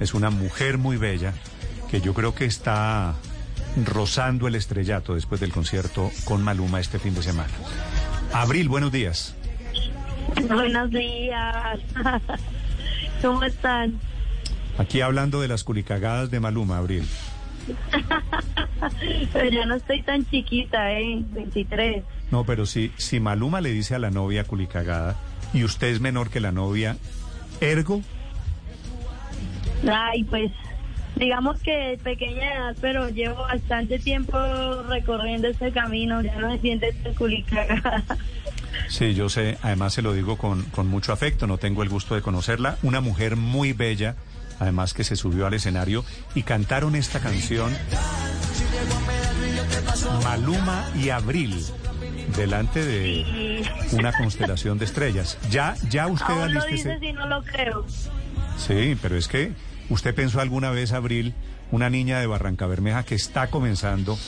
Es una mujer muy bella que yo creo que está rozando el estrellato después del concierto con Maluma este fin de semana. Abril, buenos días. Buenos días. ¿Cómo están? Aquí hablando de las culicagadas de Maluma, Abril. pero ya no estoy tan chiquita, ¿eh? 23. No, pero si, si Maluma le dice a la novia culicagada y usted es menor que la novia, ergo, Ay, pues digamos que pequeña edad, pero llevo bastante tiempo recorriendo este camino, ya no me siente tan culicagada. Sí, yo sé, además se lo digo con, con mucho afecto, no tengo el gusto de conocerla, una mujer muy bella, además que se subió al escenario y cantaron esta canción Maluma y Abril delante de una constelación de estrellas. Ya, ya usted Aún lo dice si no lo creo. Sí, pero es que ¿Usted pensó alguna vez, Abril, una niña de Barranca Bermeja que está comenzando,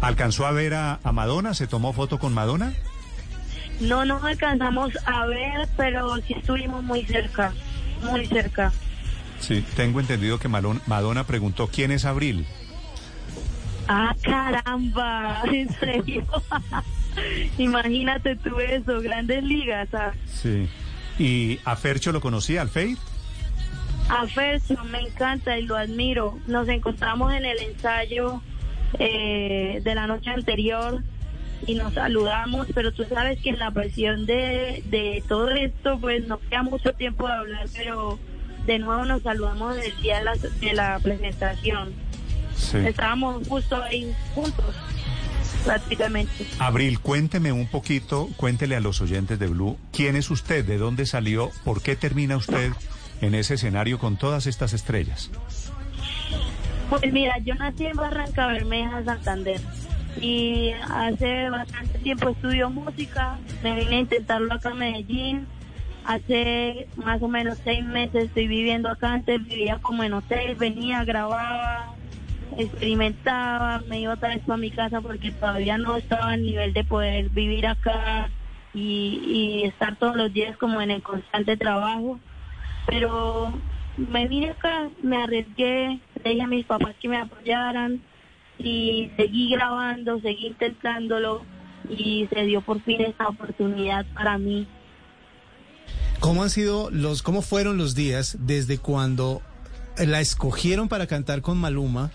alcanzó a ver a, Madonna? ¿Se tomó foto con Madonna? No nos alcanzamos a ver, pero sí estuvimos muy cerca, muy cerca. Sí, tengo entendido que Madonna preguntó, ¿quién es Abril? Ah, caramba, en serio. Imagínate tú eso, grandes ligas. Ah. Sí. ¿Y a Fercho lo conocía, al Fade? A Fercio me encanta y lo admiro. Nos encontramos en el ensayo eh, de la noche anterior y nos saludamos, pero tú sabes que en la presión de, de todo esto, pues no queda mucho tiempo de hablar, pero de nuevo nos saludamos el día de la, de la presentación. Estábamos justo ahí juntos, prácticamente. Abril, cuénteme un poquito, cuéntele a los oyentes de Blue, ¿quién es usted? ¿De dónde salió? ¿Por qué termina usted en ese escenario con todas estas estrellas? Pues mira, yo nací en Barranca Bermeja, Santander. Y hace bastante tiempo estudio música. Me vine a intentarlo acá en Medellín. Hace más o menos seis meses estoy viviendo acá. Antes vivía como en hotel, venía, grababa, experimentaba, me iba otra vez para mi casa porque todavía no estaba al nivel de poder vivir acá y estar todos los días como en el constante trabajo pero me vine acá, me arriesgué, le dije a mis papás que me apoyaran y seguí grabando, seguí intentándolo y se dio por fin esta oportunidad para mí. ¿Cómo han sido los, cómo fueron los días desde cuando la escogieron para cantar con Maluma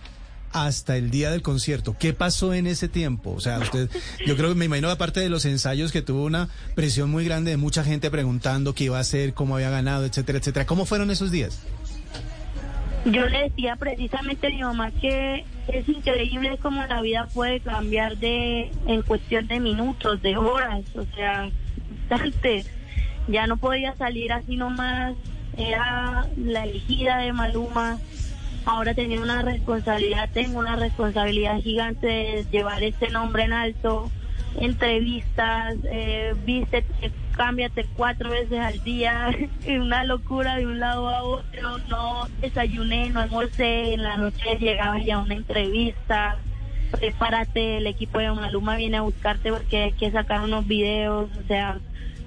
hasta el día del concierto. ¿Qué pasó en ese tiempo? O sea, usted, yo creo que me imagino aparte de los ensayos que tuvo una presión muy grande de mucha gente preguntando qué iba a hacer, cómo había ganado, etcétera, etcétera. ¿Cómo fueron esos días? Yo le decía precisamente a mi mamá que es increíble cómo la vida puede cambiar de en cuestión de minutos, de horas, o sea, ya no podía salir así nomás, era la elegida de Maluma, ahora tenía una responsabilidad, tengo una responsabilidad gigante de llevar este nombre en alto, entrevistas, eh, viste, cámbiate cuatro veces al día, una locura de un lado a otro, no desayuné, no almorcé, en la noche llegaba ya una entrevista, prepárate, el equipo de Maluma viene a buscarte porque hay que sacar unos videos, o sea,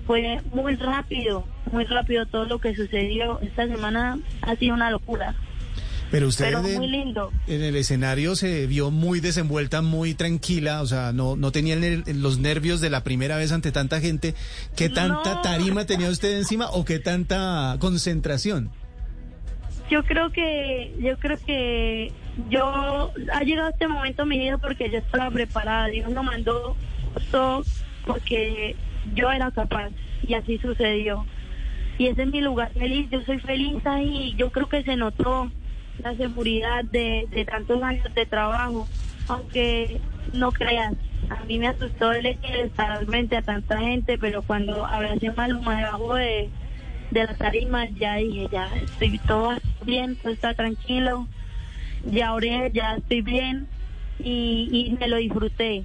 fue muy rápido, muy rápido todo lo que sucedió. Esta semana ha sido una locura. Pero usted muy lindo. en el escenario se vio muy desenvuelta, muy tranquila, o sea, no, no tenía los nervios de la primera vez ante tanta gente. ¿Qué tanta tarima tenía usted encima o qué tanta concentración? Yo creo que, yo creo que yo ha llegado este momento en mi vida porque yo estaba preparada. Dios lo mandó todo porque yo era capaz y así sucedió. Y ese es mi lugar feliz, yo soy feliz ahí, yo creo que se notó la seguridad de, de tantos años de trabajo, aunque no creas, a mí me asustó el hecho de estar frente a tanta gente, pero cuando abracé Maluma debajo de, de la tarima, ya dije, ya estoy todo bien, todo está tranquilo, ya oré, ya estoy bien y, y me lo disfruté.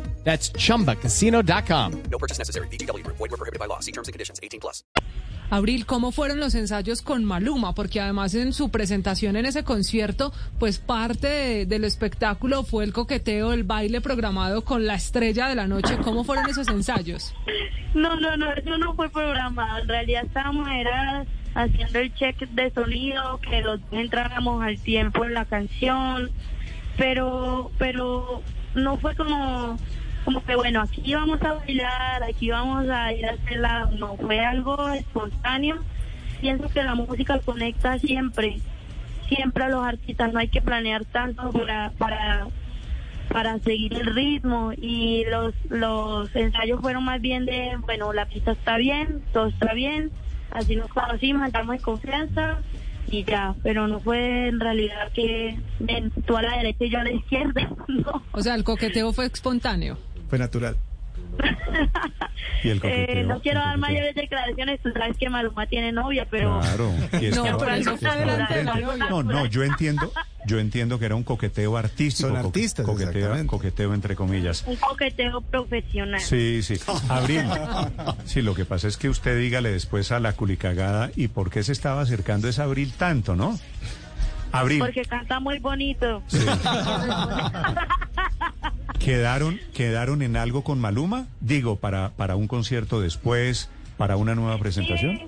That's chumbacasino.com. No purchase necessary. VGW Group. Void were prohibited by law. See terms and conditions. 18 plus. Abril, ¿cómo fueron los ensayos con Maluma? Porque además en su presentación en ese concierto, pues parte de- del espectáculo fue el coqueteo, el baile programado con la estrella de la noche. ¿Cómo fueron esos ensayos? No, no, no, eso no fue programado. En realidad estábamos era haciendo el check de sonido, que los entráramos al tiempo en la canción, pero, pero no fue como, como que bueno, aquí vamos a bailar, aquí vamos a ir a hacer la, no, fue algo espontáneo. Pienso que la música conecta siempre, siempre a los artistas, no hay que planear tanto para, para para seguir el ritmo y los los ensayos fueron más bien de bueno la pista está bien todo está bien así nos conocimos entramos en confianza y ya pero no fue en realidad que tú a la derecha y yo a la izquierda no O sea, el coqueteo fue espontáneo. Fue natural. Y el Eh, coqueteo, no quiero dar coqueteo. mayores declaraciones tú sabes que Maluma tiene novia pero Claro. y No, pero. No, no, yo entiendo, yo entiendo que era un coqueteo artístico. Son co- artistas, coqueteo, exactamente. coqueteo entre comillas. un coqueteo profesional Sí, sí. Abril. Sí, lo que pasa es que usted dígale después a la culicagada y por qué se estaba acercando esa Abril tanto, ¿no? Abril, porque canta muy bonito ¿quedaron, ¿quedaron en algo con Maluma? Digo, para, para un concierto después, para una nueva presentación.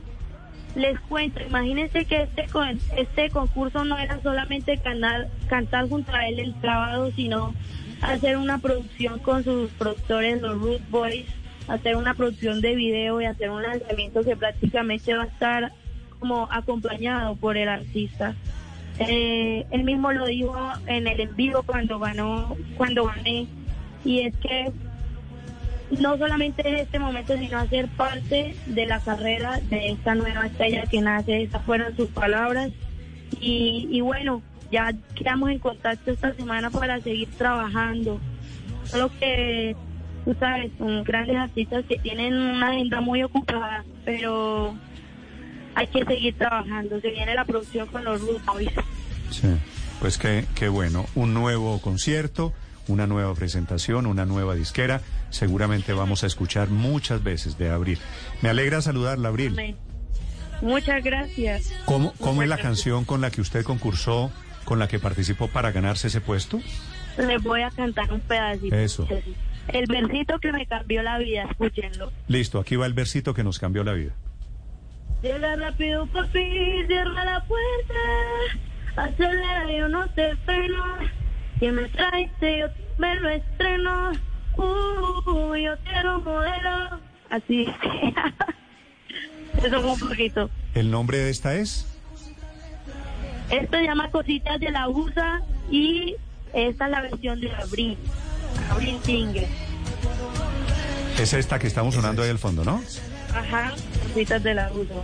Les cuento, imagínense que este con- este concurso no era solamente cantar, cantar junto a él el sábado, sino hacer una producción con sus productores, los Root Boys, hacer una producción de video y hacer un lanzamiento que prácticamente va a estar como acompañado por el artista. Eh, él mismo lo dijo en el en vivo cuando ganó, cuando gané, y es que no solamente en este momento, sino hacer parte de la carrera de esta nueva estrella que nace. Esas fueron sus palabras. Y, y bueno, ya quedamos en contacto esta semana para seguir trabajando. Solo que, tú sabes, son grandes artistas que tienen una agenda muy ocupada, pero hay que seguir trabajando. Se viene la producción con los Boys. Sí. Pues qué, qué bueno. Un nuevo concierto, una nueva presentación, una nueva disquera. Seguramente vamos a escuchar muchas veces de Abril. Me alegra saludarla, Abril. Amén. Muchas gracias. ¿Cómo, cómo es la canción con la que usted concursó, con la que participó para ganarse ese puesto? Les voy a cantar un pedacito. Eso. El versito que me cambió la vida, escúchenlo. Listo, aquí va el versito que nos cambió la vida. Llega rápido, papi, cierra la puerta. Acelera, yo no te freno. Si me traes, yo me lo estreno. Uh, yo quiero un modelo. Así. Eso fue un poquito. ¿El nombre de esta es? Esto se llama Cositas de la USA y esta es la versión de Abril. Abril Singer. Es esta que estamos sonando ahí al fondo, ¿no? Ajá, Cositas de la USA.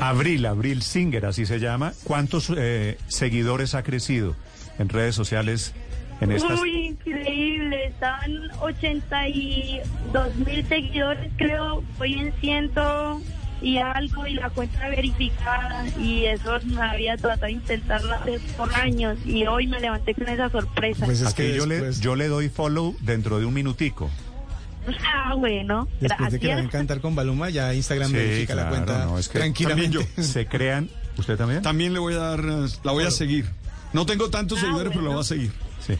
Abril, Abril Singer, así se llama. ¿Cuántos eh, seguidores ha crecido en redes sociales en estas? Muy increíble, estaban 82 mil seguidores, creo, hoy en ciento y algo, y la cuenta verificada, y eso me había tratado de intentarlo hacer por años, y hoy me levanté con esa sorpresa. Pues es que yo, le, después, yo le doy follow dentro de un minutico. ah, bueno, después de que la ven cantar con Baluma, ya Instagram Sí, verifica la claro, cuenta no, es que tranquilamente. también Se crean. ¿Usted también? También le voy a dar, la voy a seguir. No tengo tantos Ah, seguidores, pero la bueno. voy a seguir. Sí. Eh,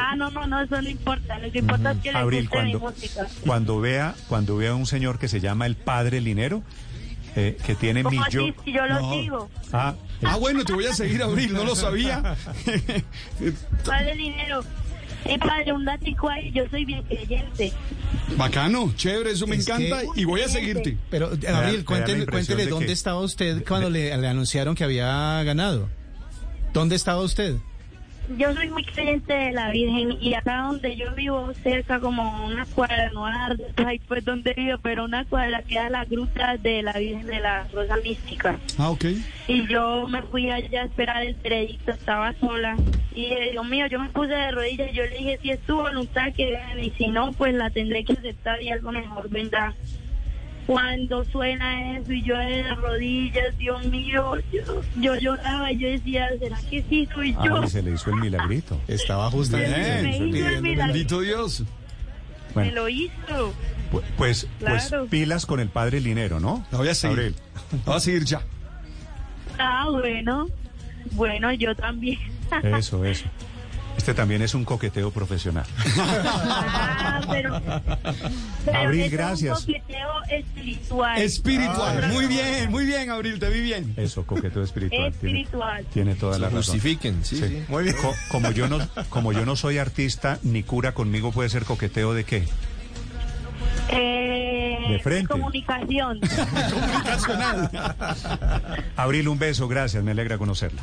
Ah, no, no, no, eso no importa, lo que importa es que le Abril, guste mi cuando, música. cuando vea cuando vea a un señor que se llama el Padre Linero, eh, que tiene ¿Cómo así? millones. Si yo lo No. sigo. Ah, Ah, bueno, te voy a seguir, Abril, no lo sabía. Vale dinero. Y padre, un datico ahí, yo soy bien creyente. Bacano, chévere, eso me Es encanta que- y voy a seguirte. Pero, la cuéntele, cuéntele de dónde que- estaba usted cuando le, le anunciaron que había ganado. ¿Dónde estaba usted? Yo soy muy creyente de la Virgen y acá donde yo vivo, cerca como una cuadra, no a ahí pues donde vivo, pero una cuadra queda la gruta de la Virgen de la Rosa Mística. Ah, ok. Y yo me fui allá a esperar el veredicto, estaba sola. Y dije, Dios mío, yo me puse de rodillas y yo le dije, si es tu voluntad que gane, y si no, pues la tendré que aceptar y algo mejor vendrá. Cuando suena eso y yo de las rodillas, Dios mío, yo, yo lloraba y yo decía, ¿será que sí soy yo? Ah, y se le hizo el milagrito. Estaba justamente Bien, me hizo el. Bendito Dios. Me lo hizo. pu- pues, pues Claro. pilas con el padre Linero, ¿no? La voy a seguir. La voy a seguir ya. Ah, bueno. Bueno, yo también. Eso, eso. Este también es un coqueteo profesional. Ah, pero, pero Abril, gracias. Es un coqueteo espiritual. Espiritual. Ah. Muy bien, muy bien, Abril, te vi bien. Eso, coqueteo espiritual. Tiene, espiritual. tiene toda la razón. Justifiquen, sí, sí. Muy bien. como yo no, como yo no soy artista ni cura conmigo, puede ser coqueteo de qué? Eh, De frente. Comunicación. Comunicacional. Abril, un beso, gracias, me alegra conocerla.